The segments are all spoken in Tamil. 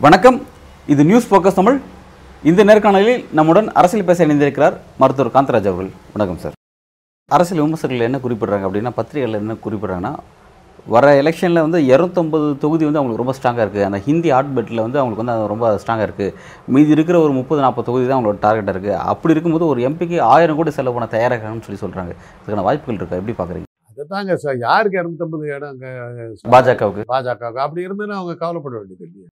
வணக்கம். இது நியூஸ் ஃபோக்கஸ் தமிழ். இந்த நேர்காணலில் நம்முடன் அரசியல் பேச இணைந்திருக்கிறார் மருத்துவர் காந்தராஜ் அவர்கள். வணக்கம் சார். அரசியல் விமர்சகர்கள் என்ன குறிப்பிடுறாங்க அப்படின்னா பத்திரிகைகள் என்ன குறிப்பிடுறாங்கன்னா வர எலெக்ஷனில் வந்து இரநூத்தொம்பது தொகுதி வந்து அவங்களுக்கு ரொம்ப ஸ்ட்ராங்காக இருக்குது அந்த ஹிந்தி ஆட்பெட்டில் வந்து அவங்களுக்கு வந்து அது ரொம்ப ஸ்ட்ராங்காக இருக்குது மீதி இருக்கிற ஒரு முப்பது நாற்பது தொகுதி தான் அவங்களோட டார்கெட்டாக இருக்குது அப்படி இருக்கும்போது ஒரு எம்பிக்கு ஆயிரம் கோடி செலவு பண்ண தயாராகணும்னு சொல்லி சொல்கிறாங்க இதுக்கான வாய்ப்புகள் இருக்கா? எப்படி பார்க்குறீங்க அதுதாங்க சார் யாருக்கு இரநூத்தம்பது இடம் அங்கே பாஜகவுக்கு. பாஜக அப்படி இருந்ததுன்னா அவங்க கவலைப்பட வேண்டியது இல்லையா.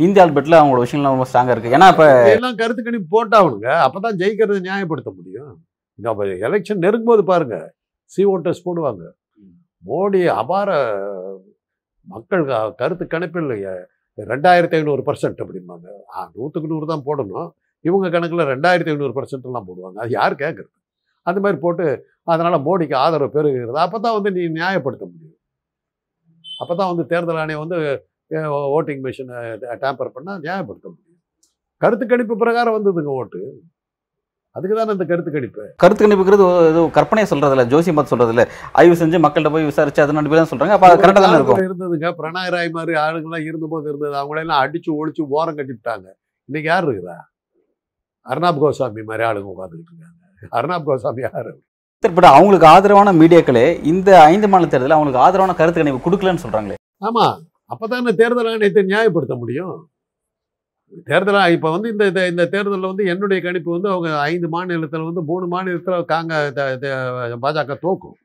இந்தி ஆல்பெட்டில் அவங்களோட விஷயம்லாம் ரொம்ப ஸ்ட்ராங்காக இருக்குது ஏன்னா இப்போ எல்லாம் கருத்து கணிப்பு போட்டாகணுங்க அப்பதான் ஜெயிக்கிறத நியாயப்படுத்த முடியும். இந்த அப்ப எலெக்ஷன் நெருங்கும் போது பாருங்க. சி ஓட்டர்ஸ் போடுவாங்க. மோடி அபார மக்கள் கருத்து கணிப்பில் எ- ரெண்டாயிரத்தி ஐநூறு பர்சன்ட் அப்படிம்பாங்க. ஆ, நூற்றுக்கு நூறு தான் போடணும். இவங்க கணக்கில் ரெண்டாயிரத்தி ஐநூறு பர்சன்ட்லாம் போடுவாங்க. அது யார் கேட்குறது அந்த மாதிரி போட்டு அதனால் மோடிக்கு ஆதரவு பெருகிறது அப்போ தான் வந்து நீ நியாயப்படுத்த முடியும். அப்போ தான் வந்து தேர்தல் ஆணையம் வந்து ஓட்டிங் மிஷினை டேம்பர் பண்ணால் நியாயப்படுத்த முடியும். கருத்து கணிப்பு பிரகாரம் வந்ததுங்க ஓட்டு. அதுக்கு தானே இந்த கருத்து கணிப்பு? கருத்து கணிப்புங்கிறது ஏதோ கற்பனையை சொல்றது இல்ல ஜோசியம் பார்த்து சொல்றது இல்ல ஆய்வு செஞ்சு மக்கள்கிட்ட போய் விசாரிச்சு அதை நம்பி தான் சொல்றாங்க அப்ப கரெக்டாக தானே இருக்கும். இருந்ததுங்க. பிரணாய் ராய் மாதிரி ஆளுங்கெல்லாம் இருந்தபோது இருந்தது. அவங்களெல்லாம் அடிச்சு ஒழிச்சு ஓரம் கட்டிவிட்டாங்க. இன்னைக்கு யார் இருக்கிறா? அர்ணாப் கோசாமி மாதிரி ஆளுங்க உட்காந்துக்கிட்டு இருக்காங்க. அர்ணாப் கோசாமி யாரு? பட் அவங்களுக்கு ஆதரவான மீடியாக்களே இந்த ஐந்து மாநில தேர்தலில் அவங்களுக்கு ஆதரவான கருத்து கணிப்பு கொடுக்கலன்னு சொல்றாங்களே. ஆமா. அப்பதானே தேர்தல் ஆணையத்தை நியாயப்படுத்த முடியும்? தேர்தலாக இப்போ வந்து இந்த இந்த- இந்த தேர்தலில் வந்து என்னுடைய கணிப்பு வந்து அவங்க ஐந்து மாநிலத்தில் வந்து மூணு மாநிலத்தில் காங்க பாஜக தோக்கும்.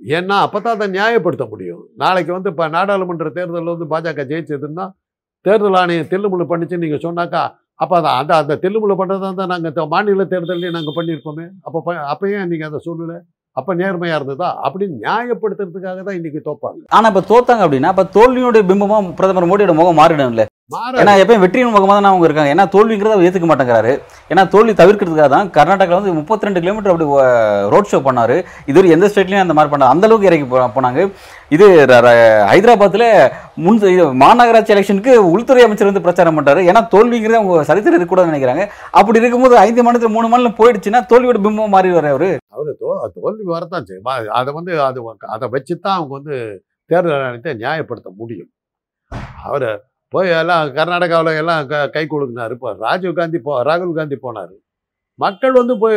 ஏன்னா அப்பதான் அதை நியாயப்படுத்த முடியும். நாளைக்கு வந்து இப்போ நாடாளுமன்ற தேர்தலில் வந்து பாஜக ஜெயிச்சதுன்னா தேர்தல் ஆணையம் தில்லுமுள்ளு பண்ணிச்சு நீங்கள் சொன்னாக்கா அப்போ அதை அந்த அந்த தில்லுமுள்ளு பண்ணுறதா தான் நாங்கள் மாநில தேர்தலையும் நாங்கள் பண்ணியிருப்போமே. அப்போ ப- அப்போ ஏன் நீங்கள் அதை சொல்லலை? அப்போ நேர்மையாக இருந்ததா? அப்படின்னு நியாயப்படுத்துறதுக்காக தான் இன்றைக்கி தோப்பாங்க. ஆனால் இப்போ தோத்தாங்க அப்படின்னா அப்போ தோல்வியுடைய பிம்பமாக பிரதமர் மோடியோட முகம் மாறிடும்ல. ஏன்னா எப்பயும் வெற்றியின் முகமா தான் அவங்க இருக்காங்க. ஏன்னா தோல்விங்கிறத அவர் ஏத்துக்க மாட்டேங்கிறாரு. ஏன்னா தோல்வி தவிர்க்கிறதுக்காக தான் கர்நாடகாவில் வந்து முப்பத்தி ரெண்டு கிலோமீட்டர் அப்படி ரோட் ஷோ பண்ணாரு. இது எந்த ஸ்டேட்லயும் அந்த மாதிரி பண்ணாரு அந்த அளவுக்கு இறக்கி போனாங்க. இது ஹைதராபாத்ல முன் மாநகராட்சி எலெக்ஷனுக்கு உள்துறை அமைச்சர் வந்து பிரச்சாரம் பண்றாரு. ஏன்னா தோல்விங்கிறது அவங்க சரித்திரம் கூட நினைக்கிறாங்க. அப்படி இருக்கும்போது ஐந்து மாநிலத்தில் மூணு மாநிலம் போயிடுச்சுன்னா தோல்வியோட பிம்பம் மாறி வர அவரு அவரு தோல்வி வரத்தான் செய்யும். அதை வந்து அது அதை வச்சு தான் அவங்க வந்து தேர்தல் நியாயப்படுத்த முடியும். அவர் போய் எல்லாம் கர்நாடகாவில் எல்லாம் க கை கொடுக்குனாரு இப்போ ராஜீவ் காந்தி போ ராகுல் காந்தி போனார். மக்கள் வந்து போய்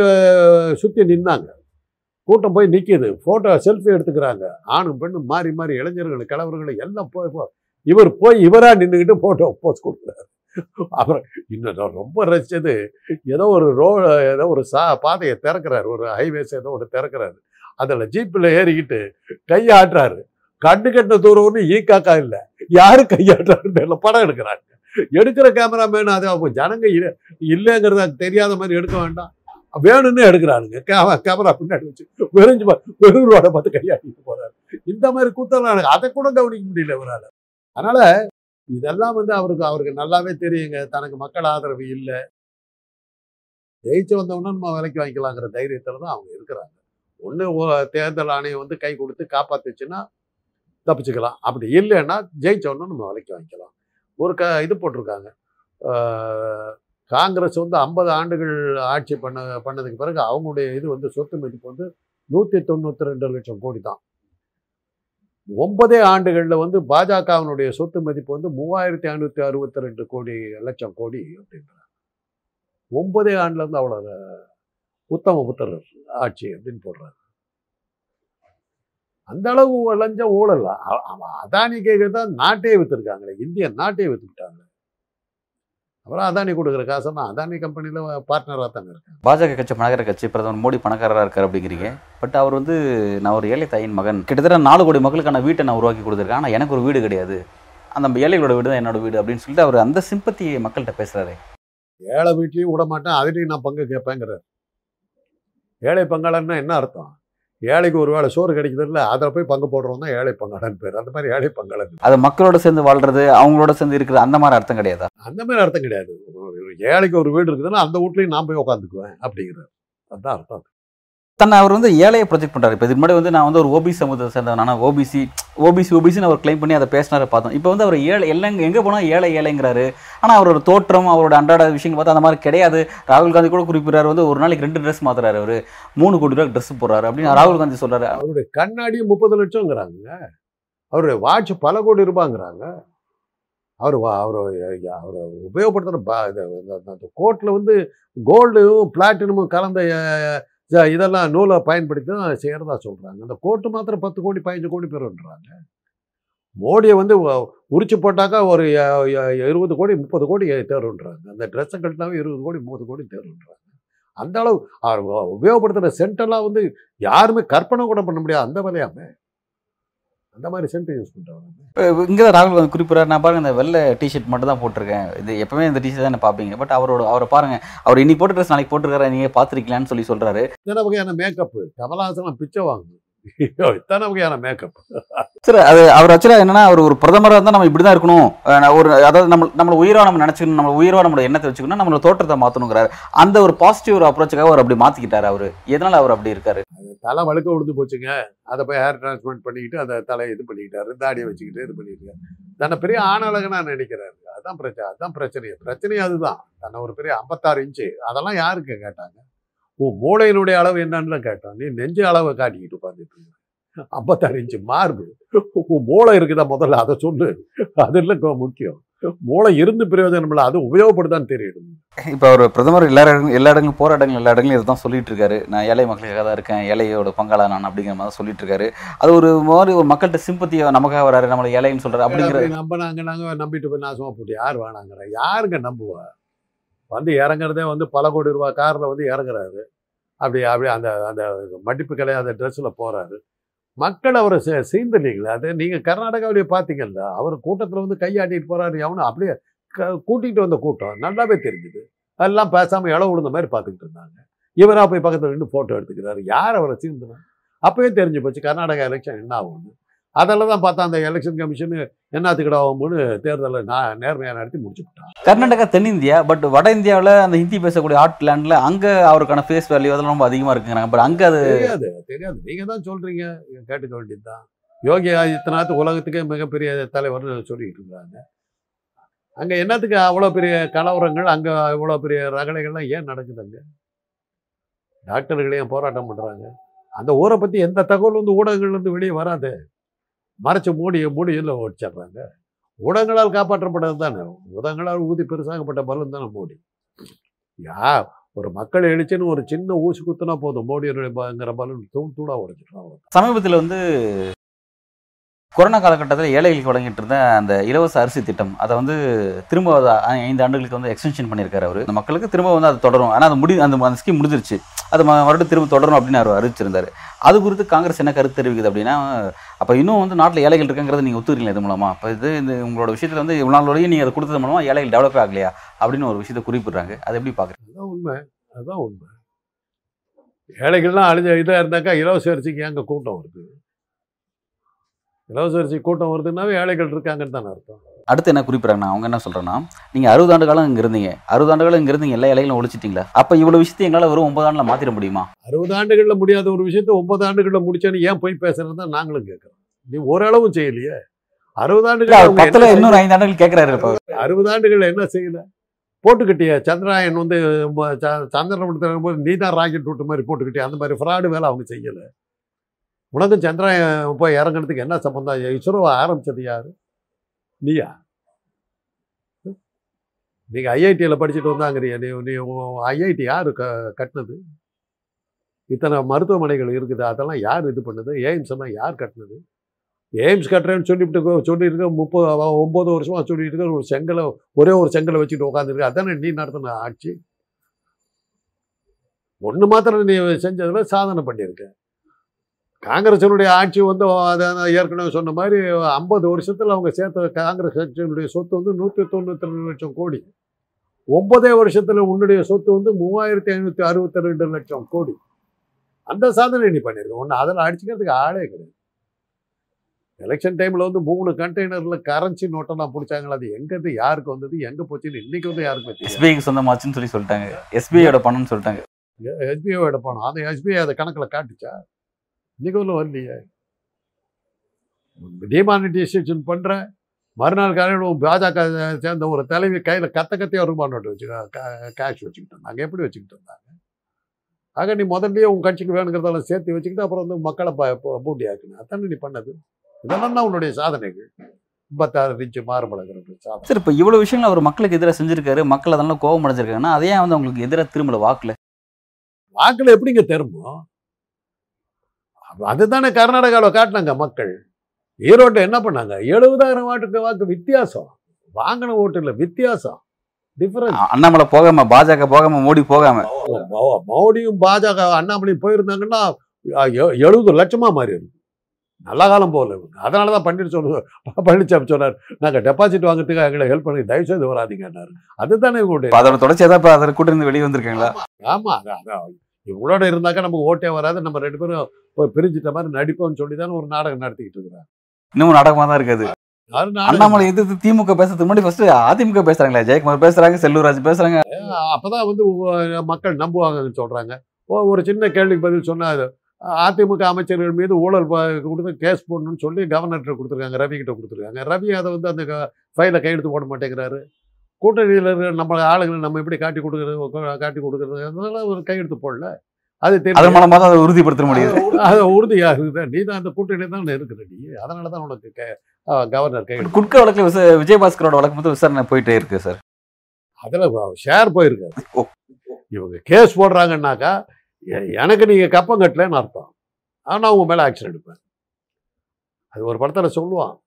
சுற்றி நின்னாங்க. கூட்டம் போய் நிற்கிது ஃபோட்டோ செல்ஃபி எடுத்துக்கிறாங்க. ஆணும் பெண்ணும் மாறி மாறி இளைஞர்கள் கிழவர்கள் எல்லாம் போய் போ இவர் போய் இவராக நின்றுக்கிட்டு ஃபோட்டோ போஸ்ட் கொடுக்குறாரு. அப்புறம் இன்னும் நான் ரொம்ப ரசித்தது ஏதோ ஒரு ரோ ஏதோ ஒரு சா பாதையை திறக்கிறாரு. ஒரு ஹைவேஸ் ஏதோ ஒன்று திறக்கிறாரு. அதில் ஜீப்பில் ஏறிக்கிட்டு கையாட்டுறாரு கண்ணு கட்ட தூரம் ஒன்று ஈ காக்கா இல்லை. யாரு கையாட்டுறாருன்னு தெரியல. படம் எடுக்கிறாங்க. எடுக்கிற கேமராமேன் அது அவங்க ஜனங்க இல்ல தெரியாத மாதிரி எடுக்க வேண்டாம். வேணும்னு எடுக்கிறானுங்க. கேமரா பின்னாடி வச்சு வெறிஞ்சு பா- வெறும் ரோட பார்த்து கையாட்டிட்டு போறாரு. இந்த மாதிரி கூத்தலாம் அதை கூட கவனிக்க முடியல இவரால். அதனால இதெல்லாம் வந்து அவருக்கு அவருக்கு நல்லாவே தெரியுங்க. தனக்கு மக்கள் ஆதரவு இல்லை. ஜெயிச்சு வந்தவொடனே நம்ம விலைக்கு வாங்கிக்கலாங்கிற தைரியத்தில் தான் அவங்க இருக்கிறாங்க. ஒன்று தேர்தல் ஆணையம் வந்து கை கொடுத்து காப்பாத்துச்சுன்னா தப்பிச்சுக்கலாம். அப்படி இல்லைன்னா ஜெயிச்ச நம்ம விலைக்கு வாங்கிக்கலாம். ஒரு க இது போட்டிருக்காங்க. காங்கிரஸ் வந்து ஐம்பது ஆண்டுகள் ஆட்சி பண்ண பண்ணதுக்கு பிறகு அவங்களுடைய இது வந்து சொத்து மதிப்பு வந்து நூற்றி தொண்ணூற்றி ரெண்டு லட்சம் கோடி தான். ஒன்பதே ஆண்டுகளில் வந்து பாஜகவினுடைய சொத்து மதிப்பு வந்து மூவாயிரத்தி ஐநூற்றி அறுபத்தி ரெண்டு கோடி லட்சம் கோடி அப்படின்றாங்க. ஒன்பதே ஆண்டுலேருந்து அவ்வளோ உத்தம புத்தர் ஆட்சி அப்படின்னு போடுறாங்க. அந்த அளவு லஞ்சம் ஊழல். அதானி கேட்கறது தான் நாட்டே வித்துருக்காங்களே இந்திய நாட்டே வித்துக்கிட்டாங்க அப்புறம் அதானி கொடுக்குற காசை அதானி கம்பெனியில் பார்ட்னராக தானே இருக்காங்க பாஜக கட்சி பணக்கார கட்சி பிரதமர் மோடி பணக்காரராக இருக்கார் அப்படிங்கிறீங்க. பட் அவர் வந்து நான் ஒரு ஏழை தாயின் மகன். கிட்டத்தட்ட நாலு கோடி மக்களுக்கான வீட்டை நான் உருவாக்கி கொடுத்துருக்கேன். ஆனால் எனக்கு ஒரு வீடு கிடையாது. அந்த ஏழைகளோட வீடு தான் என்னோட வீடு அப்படின்னு சொல்லிட்டு அவர் அந்த சிம்பத்தியை மக்கள்கிட்ட பேசுறாரு. ஏழை வீட்லேயும் விட மாட்டேன் அதுலேயும் நான் பங்கு கேட்பேங்கிறார். ஏழை பங்காளன்னா என்ன அர்த்தம்? ஏழைக்கு ஒரு வேளை சோறு கிடைக்குது இல்லை அதில் போய் பங்கு போடுறோம் தான் ஏழை பங்காளன் பேர். அந்த மாதிரி ஏழை பங்காளன். அது மக்களோட சேர்ந்து வாழ்றது அவங்களோட சேர்ந்து இருக்கிற அந்த மாதிரி அர்த்தம் கிடையாதா? அந்த மாதிரி அர்த்தம் கிடையாது. ஏழைக்கு ஒரு வீடு இருக்குதுன்னா அந்த வீட்லயும் நான் போய் உட்காந்துக்குவேன் அப்படிங்கிறார். அதுதான் அர்த்தம். தன்னை அவர் வந்து ஏழையை ப்ரொஜெக்ட் பண்ணுறாரு இப்போ இதுக்கு முன்னாடி வந்து நான் வந்து ஒரு ஓபிசி சமூகத்தை சேர்ந்தவன். ஆனால் ஓபிசி ஓபிசி ஓபிசின்னு அவர் கிளைம் பண்ணி அதை பேசினார பார்த்தோம். இப்போ வந்து அவர் ஏழை எல்லாம் எங்கே போனால் ஏழை ஏழைங்கிறாரு. ஆனால் அவரோட தோற்றம் அவரோட அன்றாட விஷயங்கள் பார்த்தா அந்த மாதிரி கிடையாது. ராகுல் காந்தி கூட குறிப்பிடறாரு வந்து ஒரு நாளைக்கு ரெண்டு ட்ரெஸ் மாத்துறாரு அவர். மூணு கோடி ரூபாய் ட்ரெஸ் போடுறாரு அப்படின்னு ராகுல் காந்தி சொல்கிறாரு அவருடைய கண்ணாடி முப்பது லட்சங்கிறாங்க அவருடைய வாட்ச் பல கோடி ரூபாங்கிறாங்க அவர் அவர் அவர் உபயோகப்படுத்துகிற ப கோட்டில் வந்து கோல்டும் பிளாட்டினமும் கலந்த இதெல்லாம் நூலை பயன்படுத்தி தான் செய்கிறதா சொல்கிறாங்க அந்த கோட்டு மாத்திரம் பத்து கோடி பதினஞ்சு கோடி பெறுன்றாங்க மோடியை வந்து உரிச்சு போட்டாக்கா ஒரு இருபது கோடி முப்பது கோடி தேருன்றாங்க அந்த ட்ரெஸ்ஸை கட்டினாவே இருபது கோடி முப்பது கோடி தேருன்றாங்க அந்த அளவு உபயோகப்படுத்துகிற சென்டெல்லாம் வந்து யாருமே கற்பனை கூட பண்ண முடியாது. அந்த விலையாம. அந்த மாதிரி சென்ட் யூஸ் பண்ணுறாங்க இங்கே தான் ராகுல் குறிப்பிட்றாரு. நான் பாருங்க இந்த வெள்ளை டிஷர்ட் மட்டும் தான் போட்டிருக்கேன். இது எப்பவுமே இந்த டிஷர்ட் தான் பார்ப்பீங்க. பட் அவரோட அவரை பாருங்க. அவர் இன்னைக்கு போட்ட ட்ரெஸ் நாளைக்கு போட்டிருக்காரு நீங்க பார்த்துருக்கலான்னு சொல்லி சொல்றாரு. இத்தனை வகையான மேக்கப்பு கமலஹாசன் பிச்சை வாங்கணும் இத்தனை வகையான மேக்கப் சரி அது அவர் ஆக்சுவலாக என்னன்னா அவர் ஒரு பிரதமராக இருந்தால் நம்ம இப்படி தான் இருக்கணும் ஒரு அதாவது நம்ம நம்மளை உயிரா நம்ம நினச்சிக்கணும் நம்ம உயிரா நம்மளோட எண்ணத்தை வச்சுக்கணும் நம்மளோட தோற்றத்தை மாற்றணுங்கிறாரு அந்த ஒரு பாசிட்டிவ் ஒரு அப்ரோச்சுக்காக அவர் அப்படி மாற்றிக்கிட்டாரு அவர். எதனால அவர் அப்படி இருக்காரு? தலை வழுக்க விழுந்து போச்சுங்க. அதை போய் ஹேர் டிரான்ஸ்பிளான்ட் பண்ணிக்கிட்டு அதை தலையை இது பண்ணிக்கிட்டாரு தாடியை வச்சுக்கிட்டு இது பண்ணிட்டு தன்னை பெரிய ஆணழகனா நினைக்கிறாரு. அதான் பிரச்சனை அதான் பிரச்சனையே. பிரச்சனையே அதுதான். தன்னை ஒரு பெரிய ஐம்பத்தாறு இன்ச்சு அதெல்லாம் யாருக்கு கேட்டாங்க? உன் மூளையினுடைய அளவு என்னன்னு கேட்டான். நீ நெஞ்சு அளவை காட்டிக்கிட்டு உட்காந்துட்டு இருக்க. ஐம்பத்தாறு இன்ச்சு மார்பு. உன் மூளை இருக்குதா முதல்ல? அதை சொல்லு. அது இல்லை முக்கியம். மூளை இருந்து பிரயோஜனம் இல்லை அது உபயோகப்படுதான்னு தெரியணும் இப்போ அவர் பிரதமர் எல்லா இடங்களும் எல்லா இடங்களும் போகிற இடங்கள் எல்லா இடங்களும் இதை தான் சொல்லிட்டு இருக்காரு. நான் ஏழை மக்களுக்காக தான் இருக்கேன். ஏழையோட பங்காளா நான் அப்படிங்கிற மாதிரி சொல்லிட்டு இருக்காரு. அது ஒரு மாதிரி ஒரு மக்கள்கிட்ட சிம்பத்தியை நமக்காக வராரு. நம்மளை ஏழைன்னு சொல்றாரு. அப்படிங்கிற அப்படி நம்பினாங்க? நாங்க நம்பிட்டு போய் நாசமா போட்டு யார் வேணாங்கிற யாருங்க நம்புவா? வந்து இறங்குறதே வந்து பல கோடி ரூபா காரில் வந்து இறங்குறாரு. அப்படி அப்படி அந்த அந்த மடிப்பு அந்த ட்ரெஸ்ஸில் போகிறாரு மக்கள் அவரை சே சீந்தலீங்களா. அது நீங்கள் கர்நாடகாவிலேயே பார்த்தீங்கல்ல அவர் கூட்டத்தில் வந்து கையாட்டிட்டு போகிறாரு எவனும் அப்படியே க- கூட்டிகிட்டு வந்த கூட்டம். நல்லாவே தெரிஞ்சுது. எல்லாம் பேசாமல் இளவு விழுந்த மாதிரி பார்த்துக்கிட்டு இருந்தாங்க. இவராக போய் பக்கத்தில் நின்று ஃபோட்டோ எடுத்துக்கிறாரு. யார் அவரை சீந்தனா அப்பவே தெரிஞ்சு போச்சு கர்நாடகா எலெக்ஷன் என்ன ஆகும்னு. அதெல்லாம் தான் பார்த்தா அந்த எலெக்ஷன் கமிஷன் என்னத்துக்கிட ஆகும்னு தேர்தலை நான் நேர்மையாக நடத்தி முடிச்சு விட்டான் கர்நாடகா தென்னிந்தியா பட் வட இந்தியாவில் அந்த ஹிந்தி பேசக்கூடிய ஆர்ட் லேண்டில் அங்கே அவருக்கான ஃபேஸ் வேல்யூ அதெல்லாம் ரொம்ப அதிகமாக இருக்குங்கிறாங்க. பட் அங்கே அது தெரியாது தெரியாது. நீங்க தான் சொல்றீங்க. கேட்டுக்க வேண்டியதுதான். யோகி ஆதித்யநாத் உலகத்துக்கே மிகப்பெரிய தலைவர்னு சொல்லிட்டு இருக்காங்க. அங்க என்னத்துக்கு அவ்வளோ பெரிய கலவரங்கள் அங்க இவ்வளோ பெரிய ரகளைகள்லாம் ஏன் நடக்குது அங்க? டாக்டர்கள் ஏன் போராட்டம் பண்றாங்க. அந்த ஊரை பத்தி எந்த தகவல் வந்து ஊடகங்கள்ல இருந்து வெளியே வராது. மறைச்சு மூடி மூடி இல்லை வச்சிடுறாங்க. ஊடகங்களால் காப்பாற்றப்பட்டது தானே? ஊடகங்களால் ஊதி பெருசாகப்பட்ட பலன் தானே மோடி? யா ஒரு மக்கள் எழுச்சின்னு ஒரு சின்ன ஊசி குத்துனா போதும். மோடியினுடைய பலன் தூண் தூணாக உடைச்சிடுறாங்க சமீபத்தில் வந்து கொரோனா காலகட்டத்தில் ஏழைகளுக்கு வழங்கிட்டு இருந்த அந்த இலவச அரிசி திட்டம் அதை வந்து திரும்ப ஐந்து ஆண்டுகளுக்கு வந்து எக்ஸ்டென்ஷன் பண்ணியிருக்காரு அவர். அந்த மக்களுக்கு திரும்ப வந்து அது தொடரும். ஆனால் அது முடி அந்த அந்த ஸ்கீம் முடிஞ்சிருச்சு. அது மறுபடியும் திரும்ப தொடரும் அப்படின்னு அவர் அறிவிச்சிருந்தார். அது குறித்து காங்கிரஸ் என்ன கருத்து தெரிவிக்குது அப்படின்னா அப்போ இன்னும் வந்து நாட்டில் ஏழைகள் இருக்குங்கிறத நீங்கள் ஒத்துக்கிறீங்களா இது மூலமாக அப்போ இது இந்த உங்களோட விஷயத்தில் வந்து இவ்வளோ நாள் வரையும் நீங்கள் அதை கொடுத்தது மூலமாக ஏழைகள் டெவலப் ஆகலையா? அப்படின்னு ஒரு விஷயத்தை குறிப்பிடுறாங்க. அதை எப்படி பார்க்குறீங்க உண்மை. அதுதான் உண்மை. ஏழைகள்லாம் அழிஞ்ச இதாக இருந்தாக்கா இலவச அரிசிக்கு அங்கே கூட்டம் வருது. இலவச அரிசி கூட்டம் வருதுன்னாவே ஏழைகள் இருக்காங்கன்னு தானே அர்த்தம். அடுத்து என்ன குறிப்பிட்றாங்கன்னா அவங்க என்ன சொல்கிறேன்னா நீங்கள் அறுபது ஆண்டு காலம் இங்கே இருந்தீங்க. அறுபது ஆண்டு காலம் இங்கே இருந்தீங்க எல்லா இலைகளும் ஒழிச்சிட்டீங்களா? அப்போ இவ்வளோ விஷயத்தை எங்களால் வெறும் ஒன்பது ஆண்டில் மாற்றிட முடியுமா? அறுபது ஆண்டுகளில் முடியாத ஒரு விஷயத்த ஒன்பது ஆண்டுகளில் முடிச்சேன்னு ஏன் போய் பேசுறது தான் நாங்களும் கேட்குறோம் நீ ஓரளவும் செய்யலையே. அறுபது ஆண்டுகள் பத்தில் இன்னொரு ஐந்து ஆண்டுகள் கேட்குறாரு அறுபது ஆண்டுகள் என்ன செய்யல? போட்டுக்கிட்டிய சந்திராயன் வந்து சந்திரன் போது நீ தான் ராக்கெட் விட்டு மாதிரி போட்டுக்கிட்டே அந்த மாதிரி ஃப்ராடு வேலை அவங்க செய்யலை. உனக்கும் சந்திரன் போய் இறங்குறதுக்கு என்ன சம்பந்தம்? இஸ்ரோவை ஆரம்பிச்சது யார்? நீயா? நீங்கள் ஐஐடியில் படிச்சுட்டு வந்தாங்கிறியா. நீ நீ ஐஐடி யார் க கட்டினது? இத்தனை மருத்துவமனைகள் இருக்குது. அதெல்லாம் யார் இது பண்ணுது? எய்ம்ஸ் எல்லாம் யார் கட்டினது? எய்ம்ஸ் கட்டுறேன்னு சொல்லிவிட்டு சொல்லியிருக்க முப்பது ஒம்பது வருஷமாக சொல்லிட்டு இருக்க ஒரு செங்கலை ஒரே ஒரு செங்கலை வச்சுட்டு உட்காந்துருக்கு அதானே நீ நடத்தின ஆட்சி? ஒன்று மாத்திரம் நீ செஞ்சதில் சாதனை பண்ணியிருக்க. காங்கிரஸினுடைய ஆட்சி வந்து அதை ஏற்கனவே சொன்ன மாதிரி ஐம்பது வருஷத்தில் அவங்க சேர்த்த காங்கிரஸ் கட்சியினுடைய சொத்து வந்து நூற்றி தொண்ணூற்றி ரெண்டு லட்சம் கோடி. ஒன்பதே வருஷத்தில் உன்னுடைய சொத்து வந்து மூவாயிரத்தி ஐநூற்றி அறுபத்தி ரெண்டு லட்சம் கோடி. அந்த சாதனை நீ பண்ணியிருக்க. ஒன்று அதில் அடிச்சுக்கிறதுக்கு ஆளே கிடையாது. எலெக்ஷன் டைமில் வந்து மூணு கண்டெய்னரில் கரன்சி நோட்டெல்லாம் பிடிச்சாங்களா அது எங்கேருந்து யாருக்கு வந்தது எங்கே போச்சுன்னு இன்னைக்கு வந்து யாருக்குமே தெரியாது. எஸ்பிஐக்கு சொந்தமாச்சுன்னு சொல்லி சொல்லிட்டாங்க. எஸ்பிஐயோட பணம்னு சொல்லிட்டாங்க. எஸ்பிஐ போனோம் அந்த எஸ்பிஐ அதை கணக்கில் காட்டுச்சா? இன்னைக்கு ஒன்றும் வரலையே டிமானிட்டைசேஷன் பண்ணுற மறுநாள் காலையில் பாஜக சேர்ந்த ஒரு தலைவி கையில் கத்த கத்தையாக ரூபாய் நோட்டு வச்சு கேஷ் வச்சுக்கிட்டு இருந்தாங்க. எப்படி வச்சுக்கிட்டு இருந்தாங்க? ஆக நீ முதல்லயே உன் கட்சிக்கு வேணுங்கிறதெல்லாம் சேர்த்து வச்சுக்கிட்டு அப்புறம் வந்து மக்களை ப பூண்டி ஆக்குன அதானே நீ பண்ணது? இதெல்லாம் தான் உன்னுடைய சாதனைகள். ஐம்பத்தாறு இன்ச்சு மாறுபடுகிற சாதனை. சார் இப்போ இவ்வளவு விஷயங்கள் அவர் மக்களுக்கு எதிராக செஞ்சிருக்காரு. மக்கள் அதெல்லாம் கோபம் அடைஞ்சிருக்காங்கன்னா அதே ஏன் வந்து அவங்களுக்கு எதிராக திரும்பல வாக்குல. வாக்குல எப்படிங்க திரும்பும்? அதுதானே கர்நாடகாவில் காட்டினாங்க மக்கள். ஈரோட்டில் என்ன பண்ணாங்க? எழுபதாயிரம் வாட்டுக்கு வாக்கு வித்தியாசம். வாங்கின ஓட்டு இல்லை வித்தியாசம் டிஃபரன்ஸ் அண்ணாமலை போகாம பாஜக போகாம மோடி போகாம. மோடியும் பாஜக அண்ணாமலையும் போயிருந்தாங்கன்னா எழுபது லட்சமா மாறி நல்ல காலம் போகல இவங்க அதனால தான் பண்டிட் சொல்லுவார் பழனிசாமி சொன்னார். நாங்கள் டெபாசிட் வாங்குறதுக்கு எங்களை ஹெல்ப் பண்ணி தயவு செய்து வராதீங்கன்னாரு. அதுதானே இவங்களுடைய அதோட தொடர்ச்சியா தான் இப்ப அதில் கூட்டிருந்து வெளியே வந்திருக்காங்களா? ஆமா அதான், அதான். இவங்களோட இருந்தாக்கா நமக்கு ஓட்டே வராது. நம்ம ரெண்டு பேரும் போய் பிரிஞ்சிட்ட மாதிரி நடிப்போம்னு சொல்லி தானே ஒரு நாடகம் நடத்திக்கிட்டு இருக்கிறாங்க இன்னமும் நாடகமா தான் இருக்காது. அண்ணாமலை எதிர்த்து திமுக பேசுறதுக்கு முன்னாடி ஃபர்ஸ்ட் அதிமுக பேசுறாங்களே ஜெயக்குமார் பேசுறாங்க செல்லூர்ராஜ் பேசுறாங்க. அப்பதான் வந்து மக்கள் நம்புவாங்கன்னு சொல்றாங்க. ஒரு சின்ன கேள்விக்கு பதில் சொன்னா அது அதிமுக அமைச்சர்கள் மீது ஊழல் கொடுத்து கேஸ் போடணும்னு சொல்லி கவர்னர்கிட்ட கொடுத்துருக்காங்க ரவி கிட்ட கொடுத்துருக்காங்க. ரவி அதை வந்து அந்த ஃபைலை கையெழுத்து போட மாட்டேங்கிறாரு. கூட்டணியில் இருக்கிற நம்ம ஆளுங்களை நம்ம எப்படி காட்டி கொடுக்குறது காட்டி கொடுக்குறது அதனால ஒரு கையெழுத்து போடல. அது தெரியும் மூலமா தான் அதை உறுதிப்படுத்த முடியுது. அது உறுதியாகுது. நீ தான் அந்த கூட்டணி தான் இருக்கிற நீ. அதனால தான் உனக்கு கே- கவர்னர் கையெழுத்து. குட்கா வழக்குல விச- விஜயபாஸ்கரோட வழக்கு மட்டும் விசாரணை போயிட்டே இருக்கு சார். அதில் ஷேர் போயிருக்காரு. இவங்க கேஸ் போடுறாங்கன்னாக்கா எனக்கு நீங்கள் கப்பம் கட்டலன்னு அர்த்தம். ஆனால் உங்க மேலே ஆக்ஷன் எடுப்பேன். அது ஒரு படத்தில் சொல்லுவான்.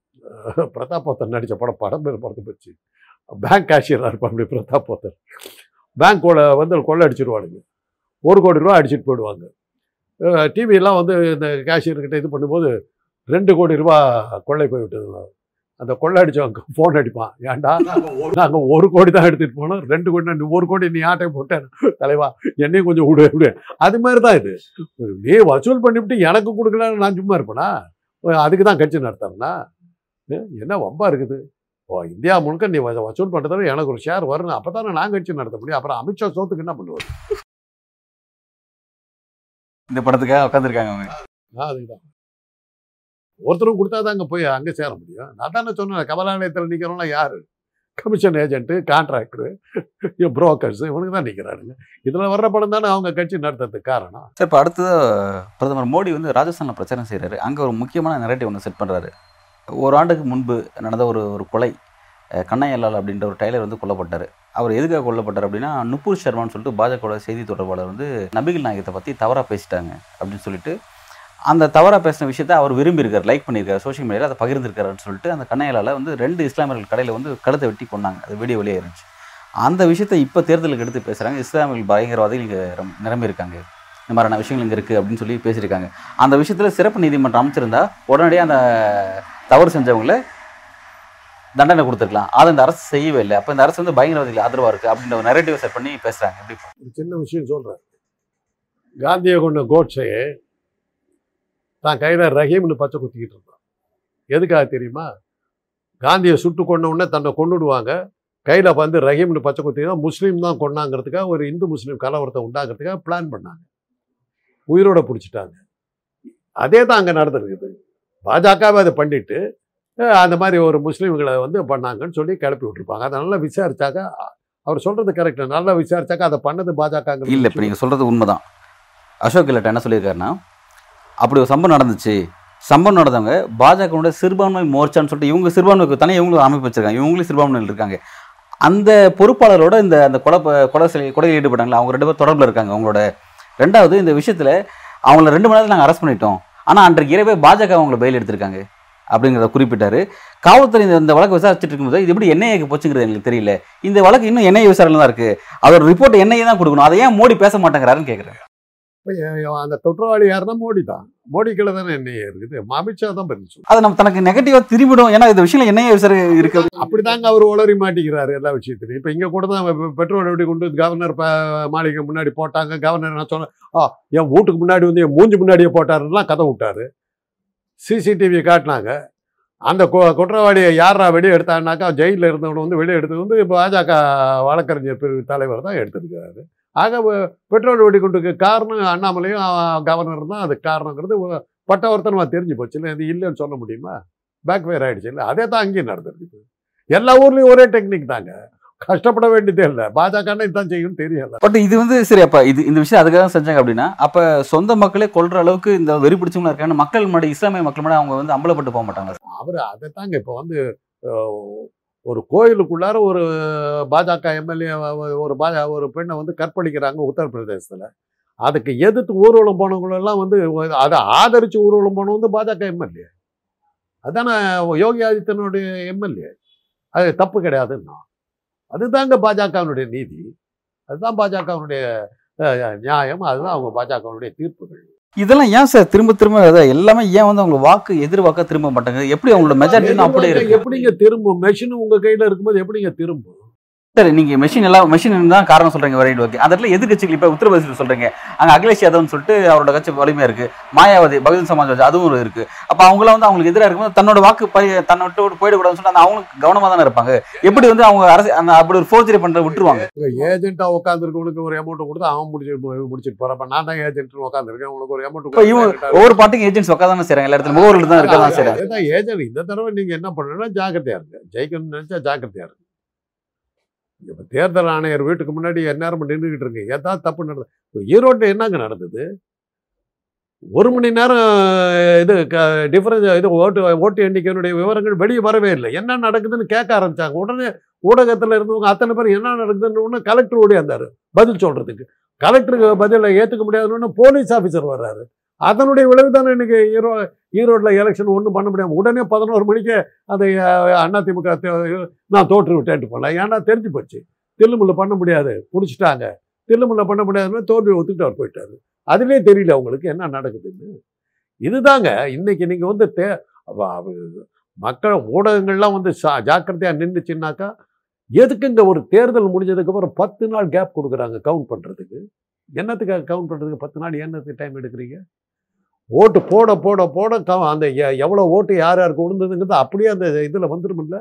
பிரதாப் நடித்த படம் படம் பேர் படத்தை பற்றி பேங்க் கேஷியராக இருப்பான் அப்படி பிரதாப் போத்தர் பேங்க்கோட வந்து கொள்ளை அடிச்சிருவானுங்க ஒரு கோடி ரூபா அடிச்சிட்டு போயிடுவாங்க. டிவியெல்லாம் வந்து இந்த கேஷியர்கிட்ட இது பண்ணும்போது ரெண்டு கோடி ரூபா கொள்ளை போய்விட்டது அந்த கொள்ளை அடித்தவங்க ஃபோன் அடிப்பான். ஏன்டா? நாங்கள் ஒரு கோடி தான் எடுத்துகிட்டு போனோம். ரெண்டு கோடி நான் ஒரு கோடி நீ ஆட்டை போட்டேன். தலைவா என்னையும் கொஞ்சம் விடு விடு. அது மாதிரி தான் இது. நீ வசூல் பண்ணிவிட்டு எனக்கு கொடுக்கலன்னு நான் சும்மா இருப்பேனா? அதுக்கு தான் கட்சி நடத்துறேன்னா என்ன வம்பா இருக்குது? இந்தியா முழுக்க நீ வசூல் பண்ணுறதால எனக்கு ஒரு ஷேர் வரணும் அப்போ தானே நான் கட்சி நடத்த முடியும். அப்புறம் அமித்ஷா சோத்துக்கு என்ன பண்ணுவார்? இந்த படத்துக்காக உட்காந்துருக்காங்க அவங்க. அதுக்குதான். ஒருத்தரும் கொடுத்தா தான் அங்கே போய் அங்கே சேர முடியும். நான் தானே சொன்னேன் கமலாலயத்தில் நிற்கிறவங்களா யாரு? கமிஷன் ஏஜென்ட்டு கான்ட்ராக்டரு புரோக்கர்ஸ் இவனுக்கு தான் நிற்கிறாருங்க இதில் வர்ற படம் தானே அவங்க கட்சி நடத்துறதுக்கு காரணம். சார் இப்போ அடுத்தது பிரதமர் மோடி வந்து ராஜஸ்தானில் பிரச்சாரம் செய்கிறாரு அங்கே ஒரு முக்கியமான நெரேட்டிவ் ஒன்று செட் பண்ணுறாரு ஒரு ஆண்டுக்கு முன்பு நடந்த ஒரு ஒரு கொலை கண்ணையல்லால் அப்படின்ற ஒரு டைலர் வந்து கொல்லப்பட்டார். அவர் எதுக்காக கொல்லப்பட்டார் அப்படின்னா நுப்பூர் சர்மான்னு சொல்லிட்டு பாஜகவோட செய்தி தொடர்பாளர் வந்து நபிகள் நாயகத்தை பற்றி தவறாக பேசிட்டாங்க அப்படின்னு சொல்லிட்டு அந்த தவறாக பேசின விஷயத்தை அவர் விரும்பியிருக்கார் லைக் பண்ணியிருக்காரு சோஷியல் மீடியாவில் அதை பகிர்ந்திருக்காருன்னு சொல்லிட்டு அந்த கண்ணையலால் வந்து ரெண்டு இஸ்லாமியர்கள் கடையில் வந்து கழுத்தை வெட்டி கொண்டாங்க அது வீடியோ வெளியே இருந்துச்சு. அந்த விஷயத்தை இப்போ தேர்தலுக்கு எடுத்து பேசுகிறாங்க இஸ்லாமியர்கள் பயங்கரவாதிகள் இங்கே நிரம்பியிருக்காங்க. இந்த மாதிரியான விஷயங்கள் இங்கே இருக்குது அப்படின்னு சொல்லி பேசியிருக்காங்க. அந்த விஷயத்தில் சிறப்பு நீதிமன்றம் அமைச்சிருந்தா உடனடியாக அந்த தவறு செஞ்சவங்கள தண்டனை கொடுத்துருக்கலாம். அதை இந்த அரசு செய்யவே இல்லை. அப்போ இந்த அரசு வந்து பயங்கரவாதிகள் ஆதரவாக இருக்குது அப்படின்ற ஒரு நெரேட்டிவ் செட் பண்ணி பேசுகிறாங்க எப்படி ஒரு சின்ன விஷயம் சொல்கிறேன் காந்தியை கொண்ட கோட்ஸையே தான் கையில் ரஹீம்னு பச்சை குத்திக்கிட்டு இருந்தான். எதுக்காக தெரியுமா? காந்தியை சுட்டு கொண்ட உடனே தன்னை கொண்டுடுவாங்க கையில் வந்து ரஹீம்னு பச்சை குத்தி தான் முஸ்லீம் தான் கொண்டாங்கிறதுக்காக ஒரு இந்து முஸ்லீம் கலவரத்தை உண்டாங்கிறதுக்காக பிளான் பண்ணாங்க. உயிரோட பிடிச்சிட்டாங்க. அதே தான் அங்கே நடந்திருக்குது. பாஜகவே அதை பண்ணிட்டு அந்த மாதிரி ஒரு முஸ்லீம்களை வந்து பண்ணாங்கன்னு சொல்லி கிளப்பி விட்டுருப்பாங்க. அதை நல்லா விசாரிச்சாக்க அவர் சொல்றது கரெக்ட் நல்லா விசாரிச்சாக்க அதை பண்ணது பாஜக இல்லை இப்போ நீங்கள் சொல்கிறது உண்மைதான். அசோக் கெலட் என்ன சொல்லியிருக்காருன்னா அப்படி ஒரு சம்பவம் நடந்துச்சு. சம்பவம் நடந்தவங்க பாஜகவோட சிறுபான்மை மோர்ச்சான்னு சொல்லிட்டு இவங்க சிறுபான்மைக்கு தனியாக இவங்களும் அமைப்பு வச்சிருக்காங்க. இவங்களும் சிறுபான்மையில் இருக்காங்க. அந்த பொறுப்பாளரோட இந்த அந்த கொலை கொலை கொலையில் ஈடுபட்டாங்களா அவங்க ரெண்டு பேரும் தொடர்பில் இருக்காங்க. அவங்களோட ரெண்டாவது இந்த விஷயத்தில் அவங்கள ரெண்டு மணி நேரத்தில் நாங்கள் அரெஸ்ட் பண்ணிட்டோம். ஆனால் அன்றைக்கு இரவே பாஜக அவங்கள பெயில் எடுத்திருக்காங்க அப்படிங்கிறத குறிப்பிட்டாரு. காவல்துறை இந்த- வழக்கு விசாரிச்சுட்டு இருக்கும்போது இது எப்படி என்ஐஏக்கு போச்சுங்கிறது எங்களுக்கு தெரியல. இந்த வழக்கு இன்னும் என்ஐஏ விசாரணை தான் இருக்கு. அதோட ரிப்போர்ட் என்ஐஏ தான் கொடுக்கணும். அதை ஏன் மோடி பேச மாட்டேங்கிறாருன்னு கேட்குறேன் அந்த தொற்றுவாளி யாருன்னா மோடி தான். மோடி கீழே தானே என்ன இருக்குது. அமித்ஷா தான் பதில் அது நம்ம தனக்கு நெகட்டிவா திரும்பிடும் ஏன்னா இந்த விஷயம் என்ஐஏ விசாரணை இருக்கு. அப்படிதாங்க அவர் உளறி மாட்டிக்கிறாரு எல்லா விஷயத்திலையும். இப்போ இங்கே கூட தான் பெட்ரோல் எப்படி கொண்டு கவர்னர் மாளிகை முன்னாடி போட்டாங்க. கவர்னர் நான் சொன்னேன் ஆ என் வீட்டுக்கு முன்னாடி வந்து என் மூஞ்சி முன்னாடியே போட்டாருலாம் கதை விட்டாரு. சிசிடிவி காட்டினாங்க. அந்த கொ- குற்றவாளியை யாரா வெளியே எடுத்தான்னாக்கா ஜெயிலில் இருந்தவனை வந்து வெளியே எடுத்தது வந்து பாஜக வழக்கறிஞர் பிரிவு தலைவர் தான் எடுத்திருக்காரு ஆக பெட்ரோல் வெடிகுண்டுக்கு காரணம் அண்ணாமலையும் கவர்னர் தான். அது காரணங்கிறது ஒ- பட்டவர்த்தனமா தெரிஞ்சு போச்சு. இல்லை இது இல்லைன்னு சொல்ல முடியுமா? பேக் ஃபயர் ஆயிடுச்சு. இல்லை அதே தான் அங்கேயும் நடந்திருக்கு. எல்லா ஊர்லயும் ஒரே டெக்னிக் தாங்க. கஷ்டப்பட வேண்டியதே இல்லை. பாஜக இதுதான் செய்யும் தெரியல. பட் இது வந்து சரி அப்ப இது இந்த விஷயம் அதுக்காக தான் செஞ்சாங்க அப்படின்னா அப்ப சொந்த மக்களே கொல்ற அளவுக்கு இந்த வெறி பிடிச்சவங்களா இருக்காங்க மக்கள் முன்னாடி இஸ்லாமிய மக்கள் முன்னாடி அவங்க வந்து அம்பலப்பட்டு போக மாட்டாங்க. அவர் அதை தாங்க இப்போ வந்து ஒரு கோயிலுக்குள்ளார ஒரு பாஜக எம்எல்ஏ ஒரு பாஜ ஒரு பெண்ணை வந்து கற்பழிக்கிறாங்க உத்தரப்பிரதேசத்தில். அதுக்கு எதிர்த்து ஊர்வலம் போனவங்களெல்லாம் வந்து அதை ஆதரித்து ஊர்வலம் போனவங்க வந்து பாஜக எம்எல்ஏ. அதானே யோகி ஆதித்யனுடைய எம்எல்ஏ. அது தப்பு கிடையாதுன்னா அதுதாங்க பாஜகவினுடைய நீதி. அதுதான் பாஜகவினுடைய நியாயம். அதுதான் அவங்க பாஜகவினுடைய தீர்ப்புகள். இதெல்லாம் ஏன் சார் திரும்ப திரும்ப அதான் எல்லாமே ஏன் வந்து அவங்க வாக்கு எதிர் வாக்கா திரும்ப மாட்டாங்க? எப்படி அவங்களோட மெஜாரிட்டி அப்படியே இருக்கு எப்படிங்க திரும்பும்? மெஷின் உங்க கையில இருக்கும்போது எப்படிங்க திரும்பும்? சரி நீங்க மெஷின் எல்லாம் மெஷின் தான் காரணம் சொல்றீங்க ரைட் ஓகே அந்த இடத்துல எதிர்கட்சிகள் இப்ப உத்தரப்பிரதேசத்தில் சொல்றீங்க. அங்க அகிலேஷ் யாதவ்னு சொல்லிட்டு அவரோட கட்சி வலிமையா இருக்கு. மாயாவதி பகுஜன் சமாஜ் அதுவும் இருக்கு. அப்ப அவங்களாம் வந்து அவங்களுக்கு எதிராக இருக்கும்போது தன்னோட வாக்கு பறி தன்னோட போயிடக்கூடாதுன்னு சொல்லிட்டு அந்த அவங்களுக்கு கவனமா தானே இருப்பாங்க. எப்படி வந்து அவங்க அரசு அந்த அப்படி ஒரு ஃபோர்ஜரி பண்ற விட்டுருவாங்க? ஏஜென்ட்டா உட்காந்துருக்கவனுக்கு ஒரு அமௌண்ட் கொடுத்து அவன் முடிச்சு முடிச்சுட்டு போறப்ப நான் தான் ஏஜென்ட் உட்காந்துருக்கேன் உங்களுக்கு ஒரு இப்ப இவங்க அமௌண்ட் ஒவ்வொரு பார்ட்டிக்கும் ஏஜென்ட்ஸ் உட்காதானே செய்றாங்க. எல்லா இடத்துல முகவர்கள் தான் இருக்க தான் அதுதான் ஏஜென்ட் இந்த தடவை நீங்க என்ன பண்ணணும்னா ஜாக்கிரதையா இருங்க. ஜெயிக்கணும்னு நினைச்சா ஜாக்கிரதையா இருங்க. இப்போ தேர்தல் ஆணையர் வீட்டுக்கு முன்னாடி எந்நேரம் நின்றுக்கிட்டு இருக்கு. ஏதாவது தப்பு நடந்தது இப்போ ஈரோட்டில் என்னங்க நடந்தது? ஒரு மணி நேரம் இது டிஃபரன்ஸ் இது ஓட்டு ஓட்டு எண்ணிக்கையினுடைய விவரங்கள் வெளியே வரவே இல்லை. என்ன நடக்குதுன்னு கேட்க ஆரம்பித்தாங்க உடனே ஊடகத்தில் இருந்தவங்க அத்தனை பேர் என்ன நடக்குதுன்னு ஒன்று கலெக்டர் ஓடியாந்தாரு பதில் சொல்கிறதுக்கு கலெக்டருக்கு பதிலை ஏற்றுக்க முடியாதுன்னு போலீஸ் ஆஃபீஸர் வர்றாரு. அதனுடைய விளைவு தானே இன்னைக்கு ஈரோ ஈரோட்டில் எலெக்ஷன் ஒன்றும் பண்ண முடியாது உடனே பதினோரு மணிக்கு அதை அண்ணா அதிமுக நான் தோற்று விட்டேன்ட்டு போனேன். ஏன்னா தெரிஞ்சு போச்சு. தில்லுமுல்ல பண்ண முடியாது. பிடிச்சிட்டாங்க. தில்லுமுல்ல பண்ண முடியாதுன்னு தோல்வி ஒத்துக்கிட்டு அவர் போயிட்டாரு. அதுலேயே தெரியல அவங்களுக்கு என்ன நடக்குதுன்னு. இதுதாங்க. இன்னைக்கு நீங்கள் வந்து தே மக்கள் ஊடகங்கள்லாம் வந்து சா- ஜாக்கிரதையாக நின்றுச்சுன்னாக்கா எதுக்குங்க ஒரு தேர்தல் முடிஞ்சதுக்கப்புறம் பத்து நாள் கேப் கொடுக்குறாங்க கவுண்ட் பண்ணுறதுக்கு என்னத்துக்காக கவுண்ட் பண்ணுறதுக்கு பத்து நாள்? என்னத்துக்கு டைம் எடுக்கிறீங்க? ஓட்டு போட போட போட அந்த எ- எவ்வளவு ஓட்டு யார் யாருக்கு விழுந்ததுங்கிறது அப்படியே அந்த இதுல வந்துருமில்ல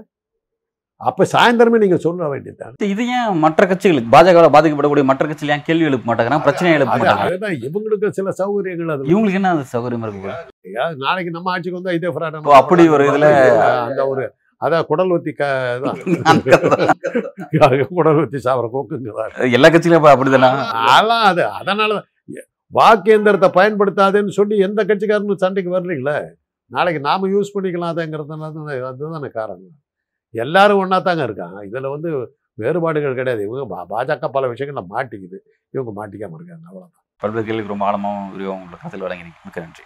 அப்ப சாயந்தரமே நீங்க சொல்ல வேண்டியதுதான். இது ஏன் மற்ற கட்சிகளுக்கு பாஜக பாதிக்கப்படக்கூடிய மற்ற கட்சிகள் ஏன் கேள்வி எழுப்ப மாட்டாங்க பிரச்சனை எழுப்ப மாட்டாங்க அதுதான் இவங்களுக்கு சில சௌகரியங்கள் அது இவங்களுக்கு என்ன அது சௌகரியமா இருக்கு நாளைக்கு நம்ம ஆட்சிக்கு வந்தா இதே ஓ, அப்படி ஒரு இதுல- அந்த ஒரு அதான் குடல் ஊத்தி அந்த. குடல் ஊத்தி சாவர கோக்குங்கிறார் எல்லா கட்சியிலும் அப்படிதானா? அதெல்லாம் அது அதனால தான். வாக்கேந்திரத்தை பயன்படுத்தாதேன்னு சொல்லி எந்த கட்சிக்காரனும் சண்டைக்கு வரலீங்களே? நாளைக்கு நாம யூஸ் பண்ணிக்கலாம் அதங்கிறதுனால தான் அதுதானே காரணம். எல்லாரும் ஒன்றா தாங்க இருக்காங்க. இதில் வந்து வேறுபாடுகள் கிடையாது. இவங்க பா- பாஜக பல விஷயங்களில் மாட்டிக்குது. இவங்க மாட்டிக்காமல் இருக்காங்க. அவ்வளோதான் பல்வேறு கேள்விக்கு ரொம்ப ஆழமாகவும் விரிவாகவும் உங்களுக்கு கருத்தில் வழங்கினீங்க. மிக்க நன்றி.